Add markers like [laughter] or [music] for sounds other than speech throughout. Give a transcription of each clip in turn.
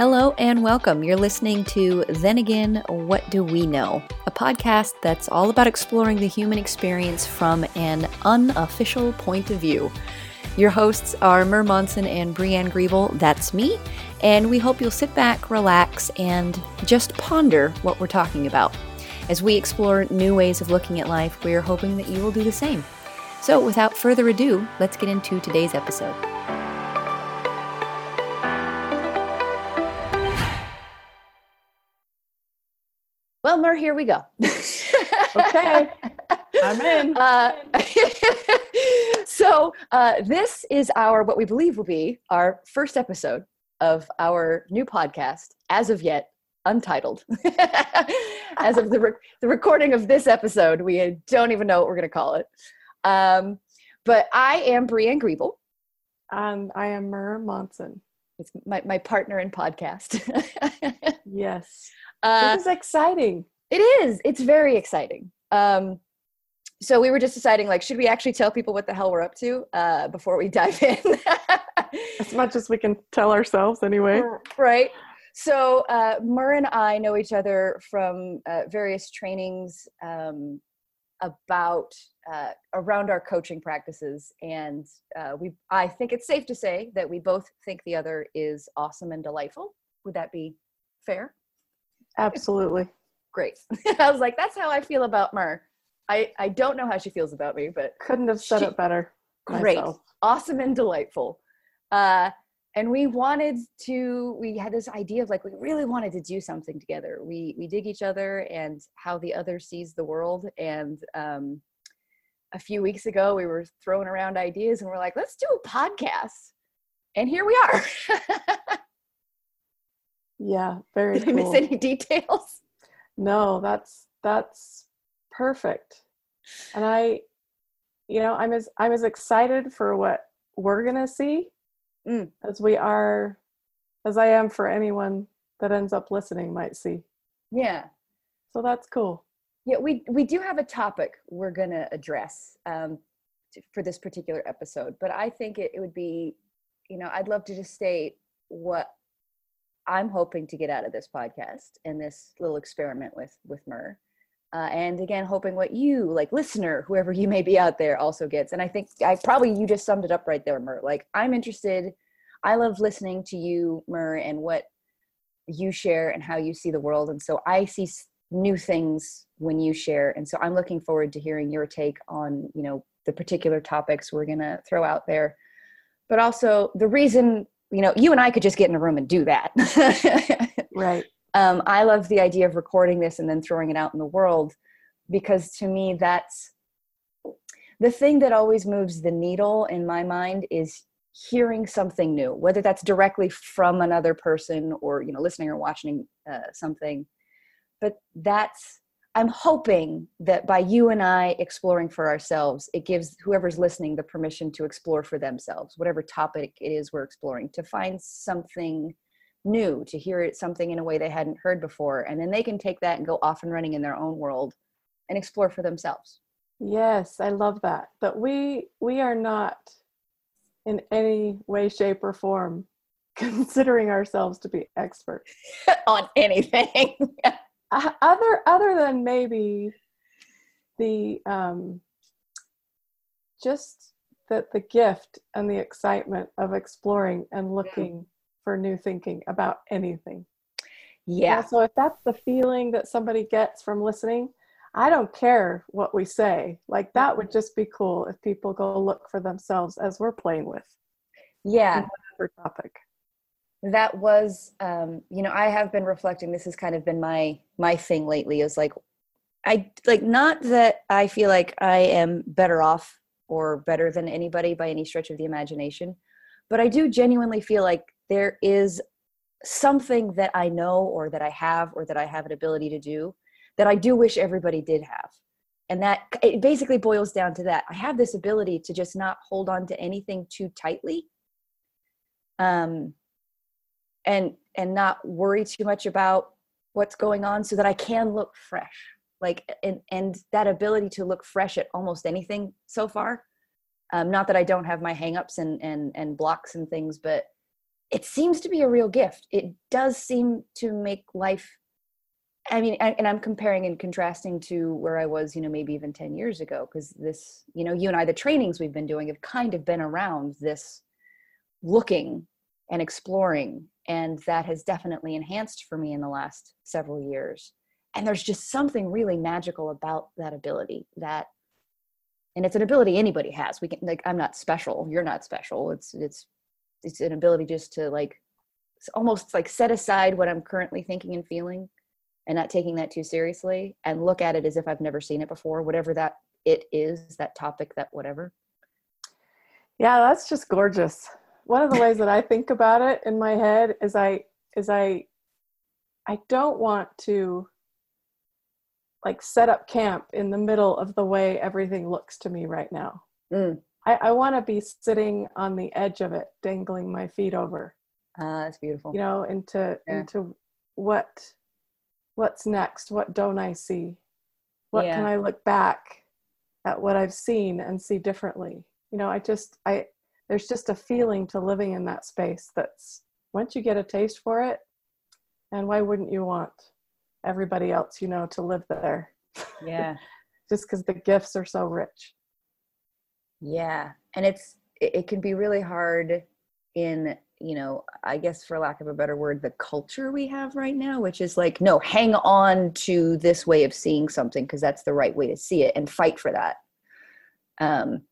Hello and welcome. You're listening to Then Again, What Do We Know? A podcast that's all about exploring the human experience from an unofficial point of view. Your hosts are Mer Monson and Brianne Griebel. That's me. And we hope you'll sit back, relax, and just ponder what we're talking about. As we explore new ways of looking at life, we're hoping that you will do the same. So, without further ado, let's get into today's episode. Well, Mer, here we go. okay, I'm in. [laughs] Uh, [laughs] so uh, this is our what we believe will be our first episode of our new podcast, as of yet untitled. [laughs] as of the re- the recording of this episode, we don't even know what we're going to call it. Um, but I am Brianne Griebel. And I am Mer Monson. It's my, my partner in podcast. yes. Uh, this is exciting. It is. It's very exciting. Um, so we were just deciding, like, should we actually tell people what the hell we're up to uh, before we [laughs] dive in? as much as we can tell ourselves, anyway. Right. So uh, Mer and I know each other from uh, various trainings um, about uh, around our coaching practices, and uh, we. I think it's safe to say that we both think the other is awesome and delightful. Would that be fair? Absolutely. Great. [laughs] I was like, that's how I feel about Mer. I, I don't know how she feels about me, but couldn't have said she, it better. Great. Myself. Awesome and delightful. Uh, and we wanted to we had this idea of like we really wanted to do something together we we dig each other and how the other sees the world and um a few weeks ago we were throwing around ideas and we're like let's do a podcast and here we are [laughs] yeah very did cool. i miss any [laughs] details? No that's that's perfect. And i you know i'm as i'm as excited for what we're gonna see mm. as we are as i am for anyone that ends up listening might see. Yeah. So that's cool. Yeah we we do have a topic we're going to address um, for this particular episode but i think it, it would be you know i'd love to just state what i'm hoping to get out of this podcast and this little experiment with with mer uh, and again hoping what you like listener whoever you may be out there also gets and i think i probably you just summed it up right there mer like i'm interested i love listening to you mer and what you share and how you see the world and so i see new things when you share and so i'm looking forward to hearing your take on you know the particular topics we're to throw out there. But also the reason you know you and i could just get in a room and do that [laughs] right um, I love the idea of recording this and then throwing it out in the world because to me, that's the thing that always moves the needle in my mind is hearing something new, whether that's directly from another person or, you know, listening or watching uh, something. But that's, I'm hoping that by you and I exploring for ourselves, it gives whoever's listening the permission to explore for themselves, whatever topic it is we're exploring, to find something new to hear something in a way they hadn't heard before. And then they can take that and go off and running in their own world and explore for themselves. Yes i love that. But we we are not in any way shape or form [laughs] considering ourselves to be experts. [laughs] On anything [laughs] other other than maybe the um just the the gift and the excitement of exploring and looking for new thinking about anything. Yeah. so if that's the feeling that somebody gets from listening, I don't care what we say. Like that would just be cool if people go look for themselves as we're playing with. Yeah. Whatever topic. That was um, you know, I have been reflecting, this has kind of been my my thing lately is like I like not that I feel like I am better off or better than anybody by any stretch of the imagination, but I do genuinely feel like there is something that I know or that I have or that I have an ability to do that I do wish everybody did have. And that it basically boils down to that. I have this ability to just not hold on to anything too tightly. Um and and not worry too much about what's going on so that I can look fresh. Like and and that ability to look fresh at almost anything so far. Um, not that I don't have my hangups and and and blocks and things, but it seems to be a real gift. It does seem to make life I mean, and I'm comparing and contrasting to where I was, you know, maybe even 10 years ago, because this, you know, you and I, the trainings we've been doing have kind of been around this looking and exploring. And that has definitely enhanced for me in the last several years. And there's just something really magical about that ability that, and it's an ability anybody has. We can, like, I'm not special. You're not special. It's, it's, it's an ability just to like, almost like set aside what I'm currently thinking and feeling and not taking that too seriously and look at it as if I've never seen it before, whatever that it is, that topic, that whatever. Yeah, that's just gorgeous. One of the ways that I think about it in my head is I is I I don't want to like set up camp in the middle of the way everything looks to me right now. Mm. I, I want to be sitting on the edge of it, dangling my feet over. Ah, uh, that's beautiful. You know, into yeah. into what what's next what don't i see what yeah. can i look back at what i've seen and see differently you know i just i there's just a feeling to living in that space that's once you get a taste for it and why wouldn't you want everybody else you know to live there? Yeah. [laughs] Just because the gifts are so rich. Yeah and it's it, can be really hard in you know i guess for lack of a better word the culture we have right now which is like no hang on to this way of seeing something because that's the right way to see it and fight for that. Um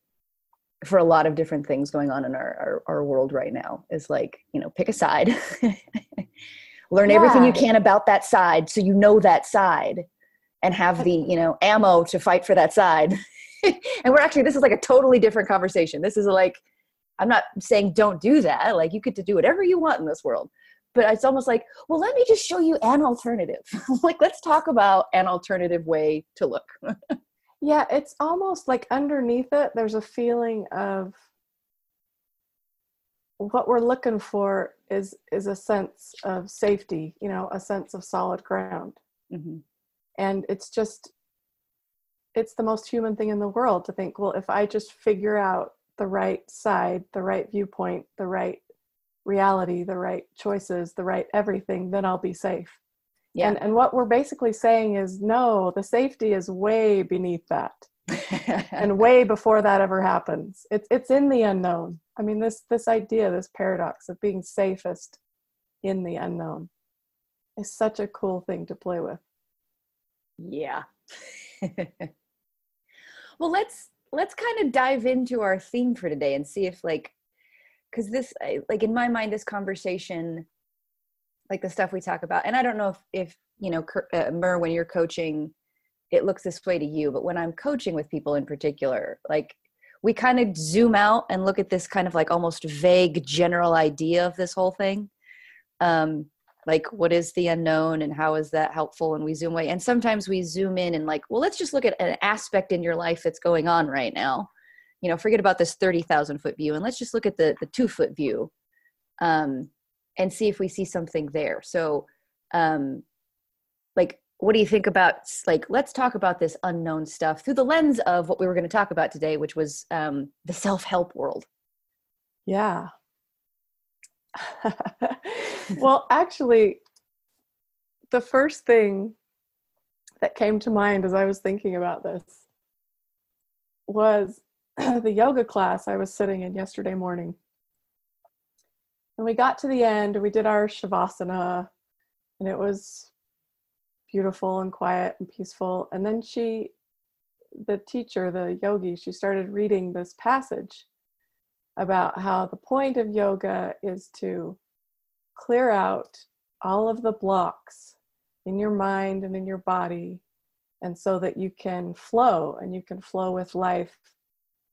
for a lot of different things going on in our our, our world right now is like you know pick a side [laughs] learn yeah. everything you can about that side so you know that side and have the you know ammo to fight for that side [laughs] and we're actually this is like a totally different conversation this is like I'm not saying don't do that. Like you get to do whatever you want in this world. But it's almost like, well, let me just show you an alternative. [laughs] like, let's talk about an alternative way to look. Yeah, it's almost like underneath it, there's a feeling of what we're looking for is is a sense of safety, you know, a sense of solid ground. Mm-hmm. And it's just it's the most human thing in the world to think, well, if I just figure out the right side, the right viewpoint, the right reality, the right choices, the right everything, then I'll be safe. Yeah. And and what we're basically saying is no, the safety is way beneath that. [laughs] and way before that ever happens. It's it's in the unknown. I mean this this idea, this paradox of being safest in the unknown is such a cool thing to play with. Yeah. [laughs] well, let's let's kind of dive into our theme for today and see if like because this like in my mind this conversation like the stuff we talk about. And i don't know if if you know uh, Mer, when you're coaching it looks this way to you but when i'm coaching with people in particular like we kind of zoom out and look at this kind of like almost vague general idea of this whole thing. Um like what is the unknown and how is that helpful? And we zoom away. And sometimes we zoom in and like well let's just look at an aspect in your life that's going on right now. You know forget about this 30,000 foot view and let's just look at the the 2 foot view. Um and see if we see something there. So um like what do you think about like let's talk about this unknown stuff through the lens of what we were going to talk about today which was um the self-help world. Yeah. [laughs] Well, actually, the first thing that came to mind as I was thinking about this was [clears throat] the yoga class I was sitting in yesterday morning. And we got to the end, we did our Shavasana, and it was beautiful and quiet and peaceful. And then she, the teacher, the yogi, she started reading this passage about how the point of yoga is to clear out all of the blocks in your mind and in your body and so that you can flow and you can flow with life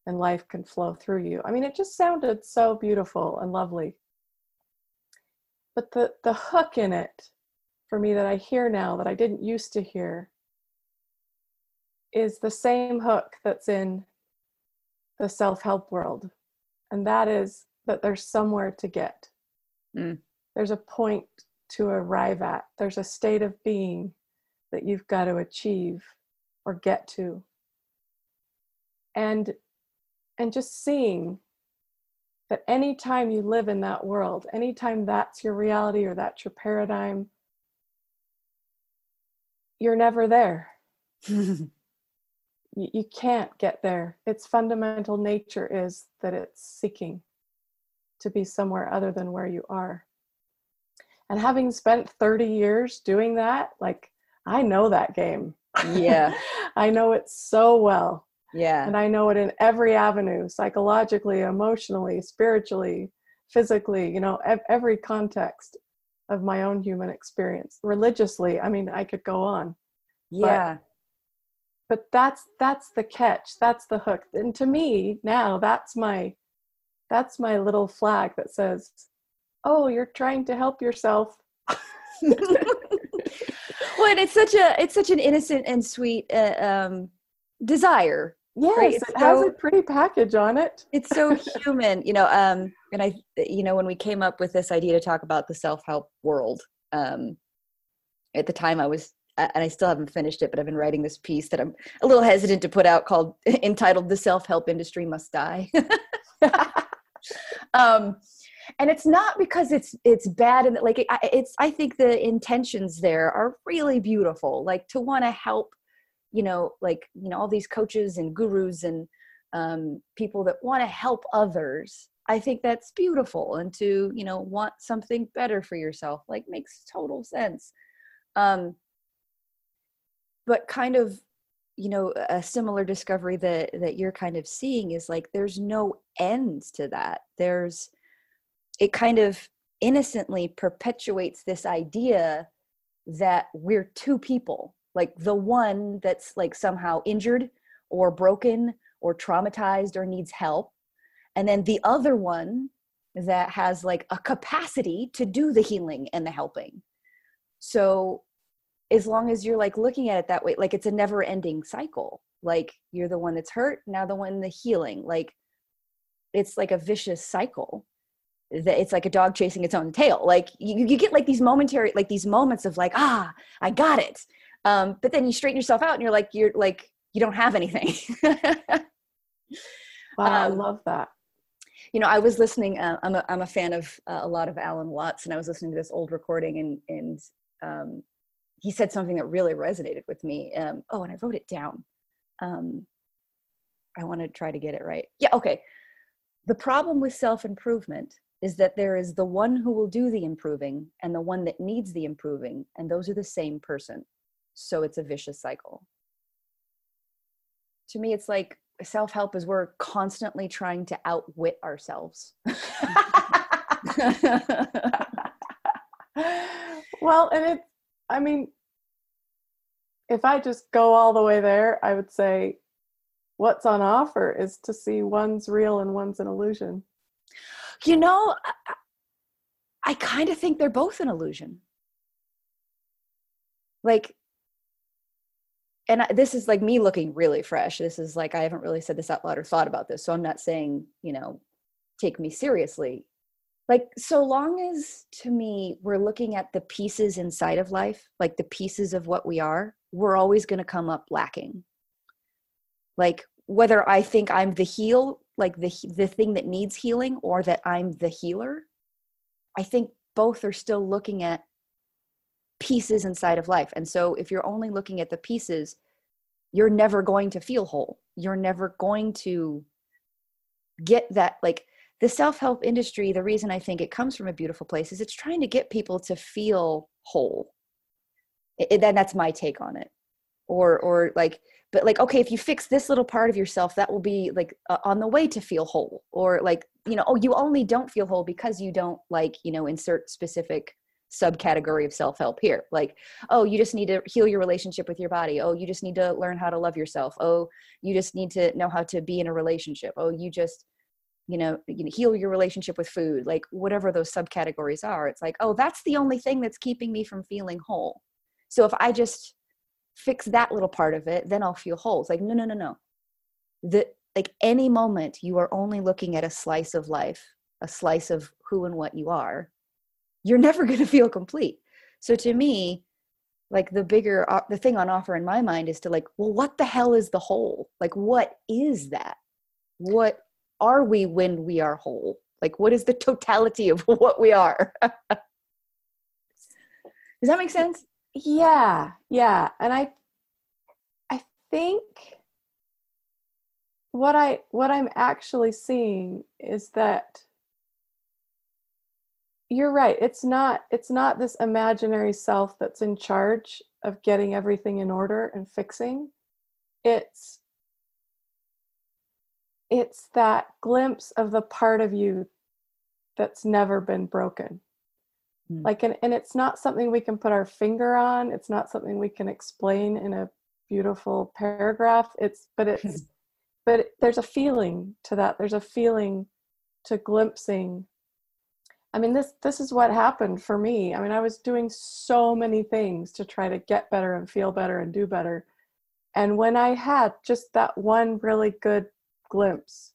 and life can flow through you i mean it just sounded so beautiful and lovely but the the hook in it for me that i hear now that i didn't used to hear is the same hook that's in the self-help world and that is that there's somewhere to get. Mm. There's a point to arrive at, there's a state of being that you've got to achieve or get to. And and just seeing that anytime you live in that world, anytime that's your reality or that's your paradigm, you're never there. [laughs] you, you can't get there. Its fundamental nature is that it's seeking to be somewhere other than where you are. And having spent 30 years doing that, like I know that game. Yeah. [laughs] I know it so well. Yeah. And I know it in every avenue psychologically, emotionally, spiritually, physically, you know, ev- every context of my own human experience. Religiously, I mean, I could go on. Yeah. But, but that's that's the catch. That's the hook. And to me, now that's my that's my little flag that says, "Oh, you're trying to help yourself." [laughs] well, and it's such a it's such an innocent and sweet uh, um, desire. Yes, right? it so, has a pretty package on it. it's so [laughs] human, you know. Um, and I, you know, when we came up with this idea to talk about the self help world, um, at the time I was and I still haven't finished it, but I've been writing this piece that I'm a little hesitant to put out called [laughs] entitled The Self Help Industry Must Die. [laughs] um, and it's not because it's it's bad and like it, it's i think the intentions there are really beautiful like to want to help you know like you know all these coaches and gurus and um, people that want to help others i think that's beautiful and to you know want something better for yourself like makes total sense. Um but kind of you know a similar discovery that that you're kind of seeing is like there's no end to that. There's it kind of innocently perpetuates this idea that we're two people like the one that's like somehow injured or broken or traumatized or needs help. And then the other one that has like a capacity to do the healing and the helping. So as long as you're like looking at it that way like it's a never ending cycle. Like you're the one that's hurt now the one the healing. Like it's like a vicious cycle. That it's like a dog chasing its own tail. Like you, you get like these momentary like these moments of like ah i got it um but then you straighten yourself out and you're like you're like you don't have anything [laughs] wow um, i love that you know i was listening uh, i'm a i'm a fan of uh, a lot of alan watts and i was listening to this old recording and and um he said something that really resonated with me. Um, oh, and I wrote it down. Um, I want to try to get it right. Yeah, okay. The problem with self improvement is that there is the one who will do the improving and the one that needs the improving, and those are the same person. So it's a vicious cycle. To me, it's like self help is we're constantly trying to outwit ourselves. [laughs] well, and it I mean, if I just go all the way there, I would say what's on offer is to see one's real and one's an illusion. You know, I, I kind of think they're both an illusion. Like, and I, this is like me looking really fresh. This is like, I haven't really said this out loud or thought about this. So I'm not saying, you know, take me seriously like so long as to me we're looking at the pieces inside of life like the pieces of what we are we're always going to come up lacking like whether i think i'm the heal like the the thing that needs healing or that i'm the healer i think both are still looking at pieces inside of life. And so if you're only looking at the pieces you're never going to feel whole. You're never going to get that like the self-help industry the reason i think it comes from a beautiful place is it's trying to get people to feel whole. It, it, that's my take on it. Or or like but like okay if you fix this little part of yourself that will be like uh, on the way to feel whole. Or like you know oh you only don't feel whole because you don't like you know insert specific subcategory of self-help here. Like oh you just need to heal your relationship with your body. Oh you just need to learn how to love yourself. Oh you just need to know how to be in a relationship. Oh you just you know, you know heal your relationship with food. Like whatever those subcategories are it's like oh that's the only thing that's keeping me from feeling whole. So if i just fix that little part of it then i'll feel whole. It's like no no no no. The like any moment you are only looking at a slice of life a slice of who and what you are you're never going to feel complete so to me like the bigger the thing on offer in my mind is to like well what the hell is the whole like what is that what are we when we are whole Like, what is the totality of [laughs] what we are? [laughs] Does that make sense? Yeah, yeah. And I I think what I what I'm actually seeing is that you're right. It's not it's not this imaginary self that's in charge of getting everything in order and fixing. It's it's that glimpse of the part of you that's never been broken. Mm. Like and, and it's not something we can put our finger on. It's not something we can explain in a beautiful paragraph. It's but it's [laughs] but there's a feeling to that. There's a feeling to glimpsing I mean, this this is what happened for me. I mean, I was doing so many things to try to get better and feel better and do better. And when I had just that one really good glimpse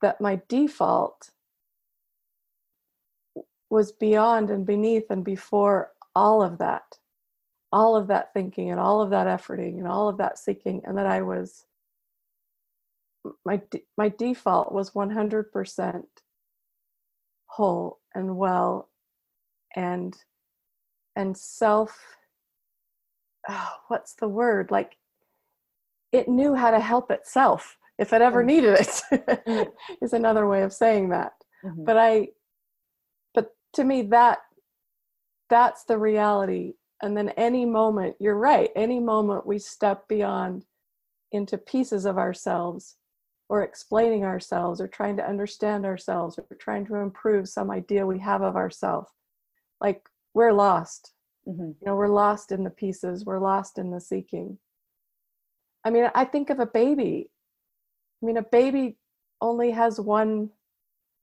that my default was beyond and beneath and before all of that, all of that thinking and all of that efforting and all of that seeking, and that I was my my default was 100% whole and well and and self oh, what's the word like it knew how to help itself if it ever mm. needed it mm. [laughs] another way of saying that mm-hmm. but i but to me that that's the reality and then any moment you're right any moment we step beyond into pieces of ourselves or explaining ourselves or trying to understand ourselves or trying to improve some idea we have of ourselves like we're lost. Mm-hmm. you know we're lost in the pieces we're lost in the seeking. I mean i think of a baby. I mean a baby only has one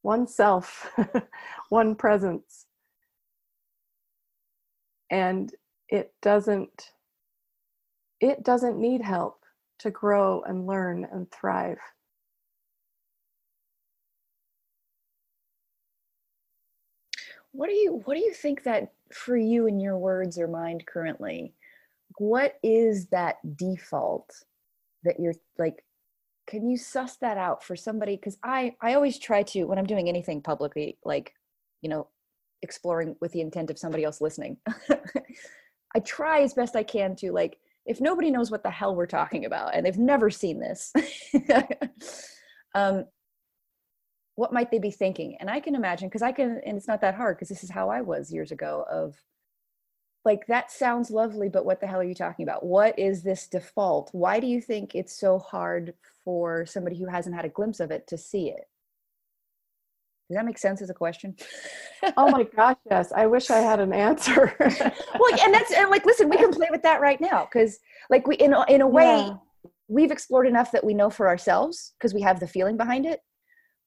one self [laughs] one presence. And it doesn't it doesn't need help to grow and learn and thrive what do you what do you think that for you in your words or mind currently what is that default that you're like can you suss that out for somebody? Because i i always try to when i'm doing anything publicly like you know exploring with the intent of somebody else listening [laughs] i try as best i can to like if nobody knows what the hell we're talking about and they've never seen this [laughs] um what might they be thinking? And i can imagine because i can and it's not that hard because this is how i was years ago of like that sounds lovely but what the hell are you talking about? What is this default? Why do you think it's so hard for somebody who hasn't had a glimpse of it to see it? Does that make sense as a question? Oh my [laughs] gosh yes. I wish i had an answer. [laughs] Well and that's and like listen we can play with that right now because like we in, in a way yeah. we've explored enough that we know for ourselves because we have the feeling behind it.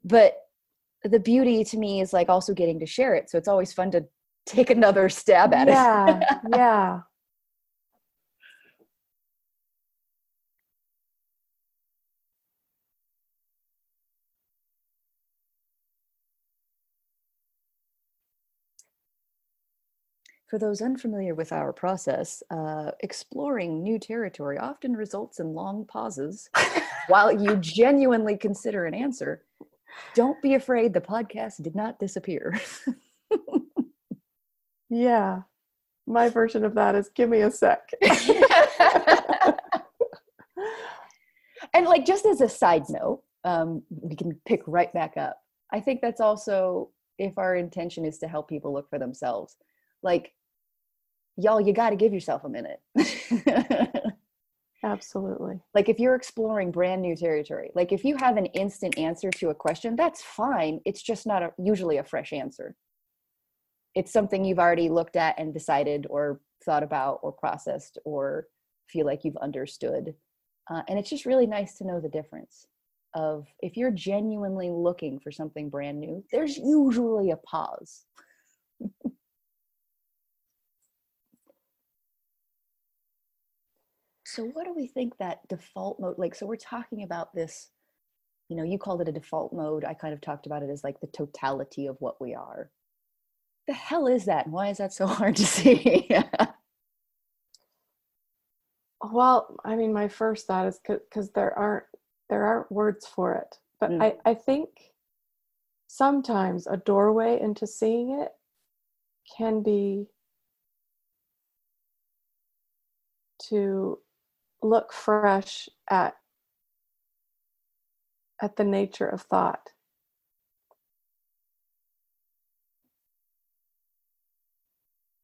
But the beauty to me is like also getting to share it so it's always fun to take another stab at yeah, it yeah [laughs] yeah For those unfamiliar with our process, uh, exploring new territory often results in long pauses [laughs] while you genuinely consider an answer. Don't be afraid, the podcast did not disappear. [laughs] yeah. My version of that is give me a sec. [laughs] and like just as a side note, um, we can pick right back up. I think that's also if our intention is to help people look for themselves. Like, y'all, you got to give yourself a minute. [laughs] Absolutely. Like if you're exploring brand new territory, like if you have an instant answer to a question, that's fine. It's just not a, usually a fresh answer. It's something you've already looked at and decided or thought about or processed or feel like you've understood. Uh, and it's just really nice to know the difference of if you're genuinely looking for something brand new, there's usually a pause. [laughs] so what do we think that default mode like so we're talking about this you know you called it a default mode. I kind of talked about it as like the totality of what we are. The hell is that and why is that so [laughs] hard to see. [laughs] Well i mean my first thought is because there aren't there aren't words for it. But mm. i i think sometimes a doorway into seeing it can be to look fresh at at the nature of thought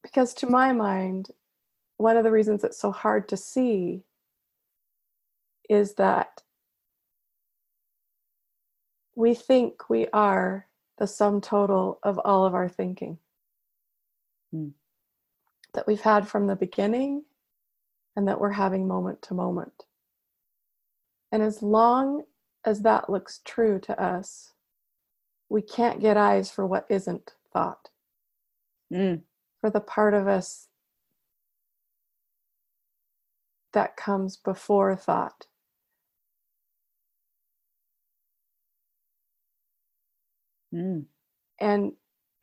because to my mind one of the reasons it's so hard to see is that we think we are the sum total of all of our thinking mm. that we've had from the beginning and that we're having moment to moment. And as long as that looks true to us, we can't get eyes for what isn't thought. Mm. For the part of us that comes before thought. Mm. And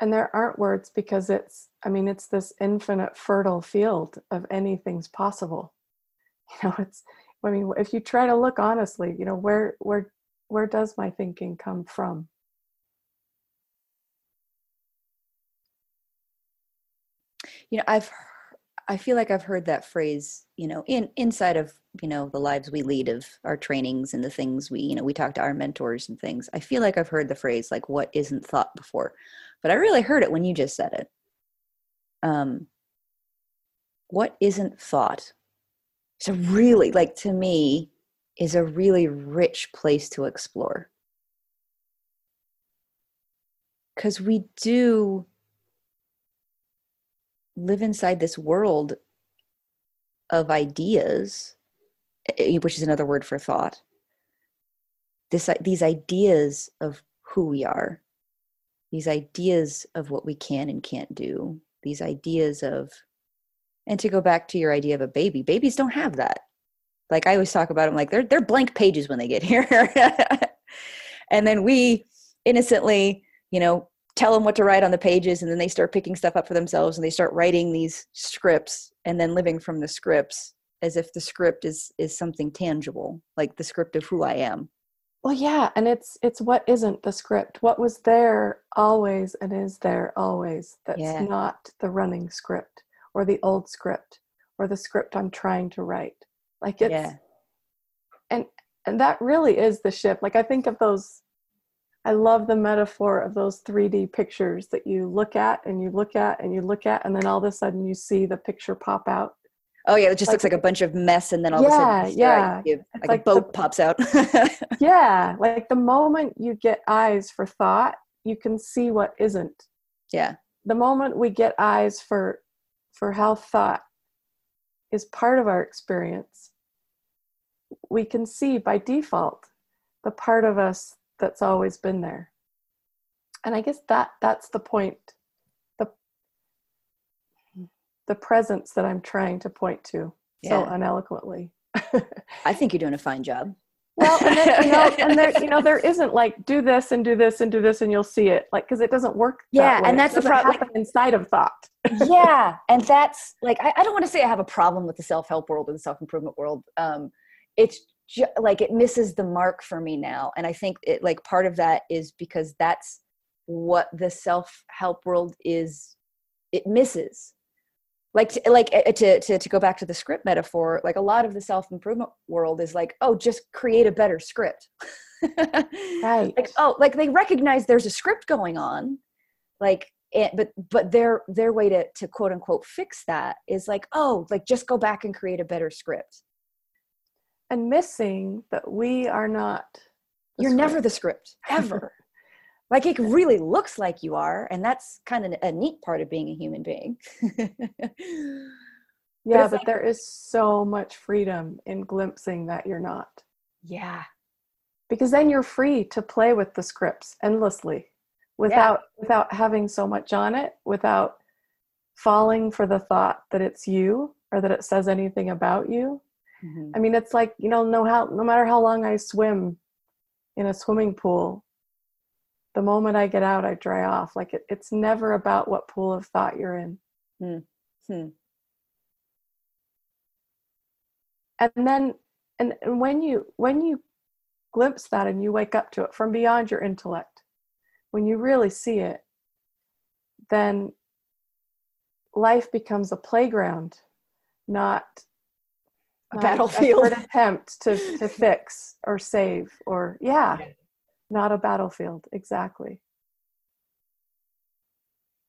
and there aren't words because it's i mean it's this infinite fertile field of anything's possible. [laughs] You know it's i mean if you try to look honestly you know where where where does my thinking come from? You know i've i feel like i've heard that phrase you know in inside of you know the lives we lead of our trainings and the things we you know we talk to our mentors and things. I feel like i've heard the phrase like what isn't thought before but I really heard it when you just said it. Um, what isn't thought? It's a really, like to me, is a really rich place to explore. Because we do live inside this world of ideas, eh, which is another word for thought. This, these ideas of who we are these ideas of what we can and can't do, these ideas of, and to go back to your idea of a baby, babies don't have that. Like I always talk about them, like they're they're blank pages when they get [laughs] here, and then we innocently, you know, tell them what to write on the pages, and then they start picking stuff up for themselves, and they start writing these scripts, and then living from the scripts as if the script is is something tangible, like the script of who I am well yeah and it's it's what isn't the script what was there always and is there always that's yeah. not the running script or the old script or the script i'm trying to write like it's yeah. and and that really is the shift like i think of those i love the metaphor of those 3d pictures that you look at and you look at and you look at and then all of a sudden you see the picture pop out Oh yeah, it just like, looks like a bunch of mess, and then all yeah, of a sudden, yeah, like, like, a boat the, pops out. [laughs] yeah, like the moment you get eyes for thought, you can see what isn't. Yeah. The moment we get eyes for for how thought is part of our experience, we can see by default the part of us that's always been there. And I guess that that's the point the presence that I'm trying to point to yeah. so uneloquently. I think you're doing a fine job. [laughs] Well, and then, you know, and there, you know, there [laughs] isn't like do this and do this and do this and you'll see it, like because it doesn't work. Yeah, and that's the problem. Like, inside of thought. [laughs] yeah, and that's like I, I don't want to say I have a problem with the self help world or the self improvement world. Um, it's ju- like it misses the mark for me now, and I think it like part of that is because that's what the self help world is. It misses like to, like eh, to, to to go back to the script metaphor like a lot of the self-improvement world is like oh just create a better script. [laughs] Right. like oh like they recognize there's a script going on like it, but but their their way to to quote unquote fix that is like oh like just go back and create a better script. And missing that we are not you're script. never the script ever [laughs] like it really looks like you are and that's kind of a neat part of being a human being. [laughs] Yeah but, but there is so much freedom in glimpsing that you're not. Yeah. Because then you're free to play with the scripts endlessly without yeah. without having so much on it without falling for the thought that it's you or that it says anything about you. Mm-hmm. i mean it's like you know no how no matter how long i swim in a swimming pool the moment I get out, I dry off. Like it, it's never about what pool of thought you're in. Hmm. Hmm. And then, and, and when you when you glimpse that and you wake up to it from beyond your intellect, when you really see it, then life becomes a playground, not a battlefield [laughs] attempt to, to [laughs] fix or save or yeah, yeah, not a battlefield exactly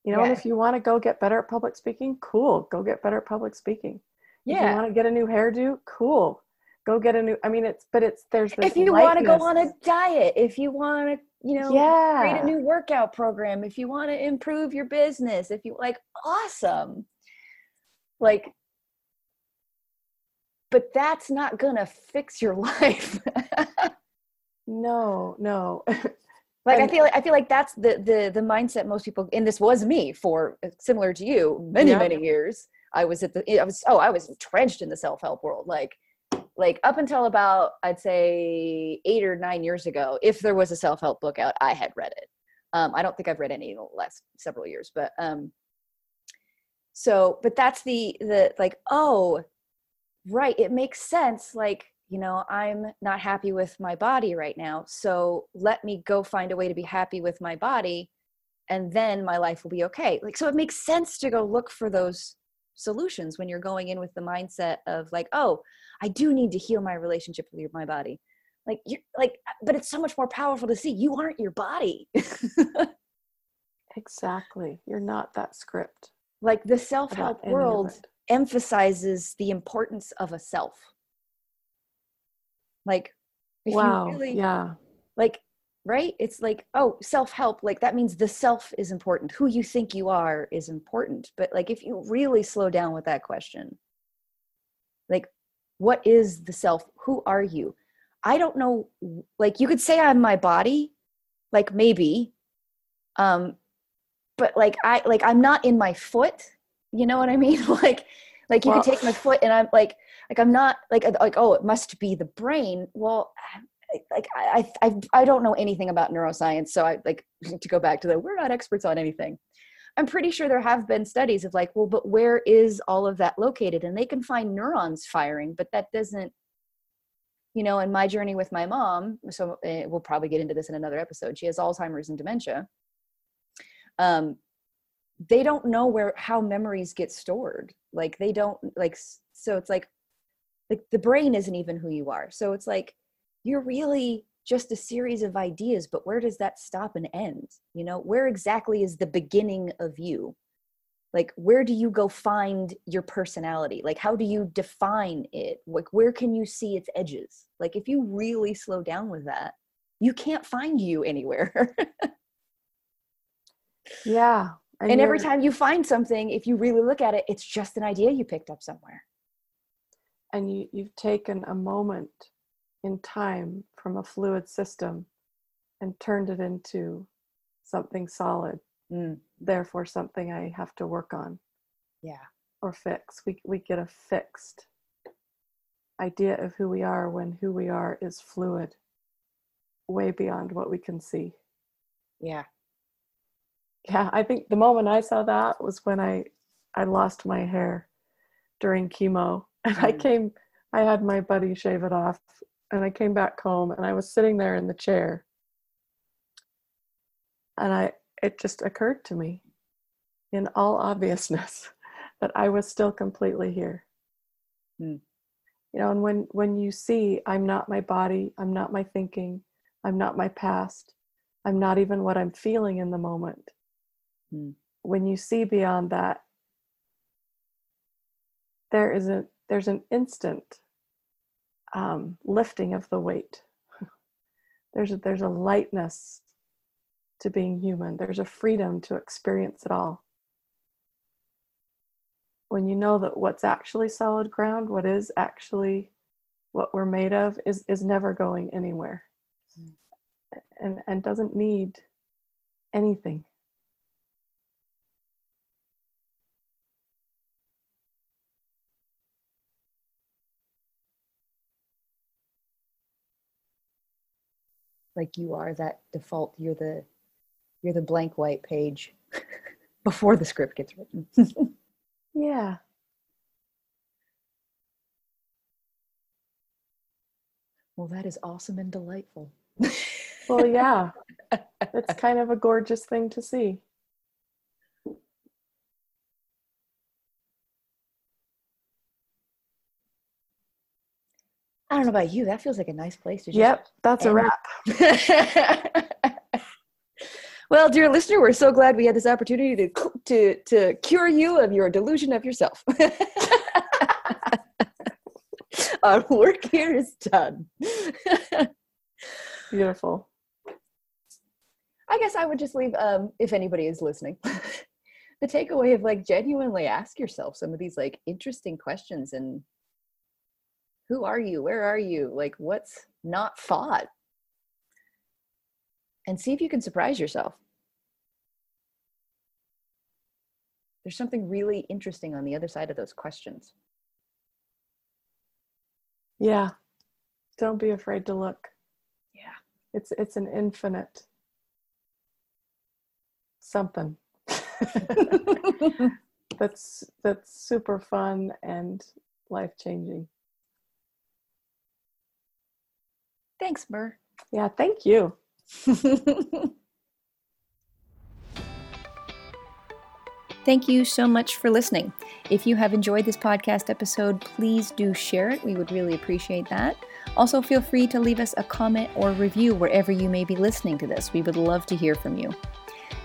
you know yeah. and if you want to go get better at public speaking cool go get better at public speaking yeah. if you want to get a new hairdo cool go get a new i mean it's but it's there's if you want to go on a diet if you want to you know yeah. create a new workout program if you want to improve your business if you like awesome like but that's not gonna fix your [laughs] life no no. [laughs] Like i feel like i feel like that's the the the mindset most people and this was me for uh, similar to you many yeah. many years. I was at the i was oh i was entrenched in the self-help world. Like like up until about i'd say eight or nine years ago if there was a self-help book out i had read it. Um, i don't think i've read any in the last several years but um so but that's the the like oh right it makes sense. Like you know i'm not happy with my body right now so let me go find a way to be happy with my body and then my life will be okay. Like so it makes sense to go look for those solutions when you're going in with the mindset of like oh i do need to heal my relationship with my body. Like you're like but it's so much more powerful to see you aren't your body. [laughs] Exactly. You're not that script like the self-help world emphasizes the importance of a self like wow really, yeah. like right? It's like oh self-help like that means the self is important. Who you think you are is important. But like if you really slow down with that question like what is the self? Who are you? I don't know like you could say i'm my body like maybe um but like i like i'm not in my foot you know what i mean? [laughs] Like like you well, could take my foot and i'm like like i'm not like like oh it must be the brain. Well like I, I i don't know anything about neuroscience so i like [laughs] to go back to that we're not experts on anything. I'm pretty sure there have been studies of like well but where is all of that located? And they can find neurons firing but that doesn't you know in my journey with my mom so uh, we'll probably get into this in another episode she has alzheimer's and dementia. Um they don't know where how memories get stored. Like they don't like so it's like like the brain isn't even who you are. So it's like you're really just a series of ideas but where does that stop and end? You know where exactly is the beginning of you? Like where do you go find your personality? Like how do you define it? Like where can you see its edges? Like if you really slow down with that you can't find you anywhere. [laughs] Yeah and, and every time you find something if you really look at it it's just an idea you picked up somewhere. And you, you've taken a moment in time from a fluid system and turned it into something solid. Mm. therefore something i have to work on. Yeah. Or fix. We, we get a fixed idea of who we are when who we are is fluid way beyond what we can see. Yeah yeah i think the moment i saw that was when i i lost my hair during chemo and i mm. came i had my buddy shave it off and i came back home and i was sitting there in the chair and i it just occurred to me in all obviousness [laughs] that i was still completely here mm. you know and when when you see i'm not my body i'm not my thinking i'm not my past i'm not even what i'm feeling in the moment Mm. When you see beyond that, there is a there's an instant um, lifting of the weight. [laughs] there's a, there's a lightness to being human. There's a freedom to experience it all. When you know that what's actually solid ground, what is actually what we're made of, is is never going anywhere, mm. and and doesn't need anything. Like you are that default you're the you're the blank white page [laughs] before the script gets written [laughs] yeah well that is awesome and delightful well, yeah. [laughs] It's kind of a gorgeous thing to see. I don't know about you. That feels like a nice place to just. Yep, that's a wrap. [laughs] well, dear listener, we're so glad we had this opportunity to to to cure you of your delusion of yourself. [laughs] Our work here is done. [laughs] Beautiful. I guess I would just leave, um, if anybody is listening, the takeaway of like genuinely ask yourself some of these like interesting questions and who are you? Where are you? Like, what's not thought? And see if you can surprise yourself. There's something really interesting on the other side of those questions. Yeah. Don't be afraid to look. Yeah. It's it's an infinite something. [laughs] [laughs] that's that's super fun and life changing. Thanks, Mer. Yeah, thank you. [laughs] Thank you so much for listening. If you have enjoyed this podcast episode, please do share it. We would really appreciate that. Also, feel free to leave us a comment or review wherever you may be listening to this. We would love to hear from you.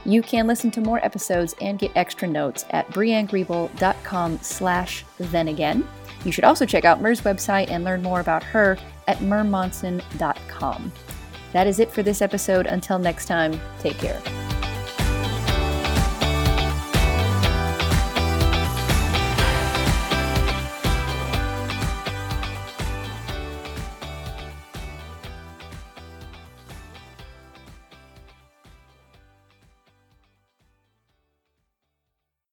You can listen to more episodes and get extra notes at briannegriebel.com slash then again. You should also check out Mer's website and learn more about her at mermonson.com. That is it for this episode. Until next time, take care.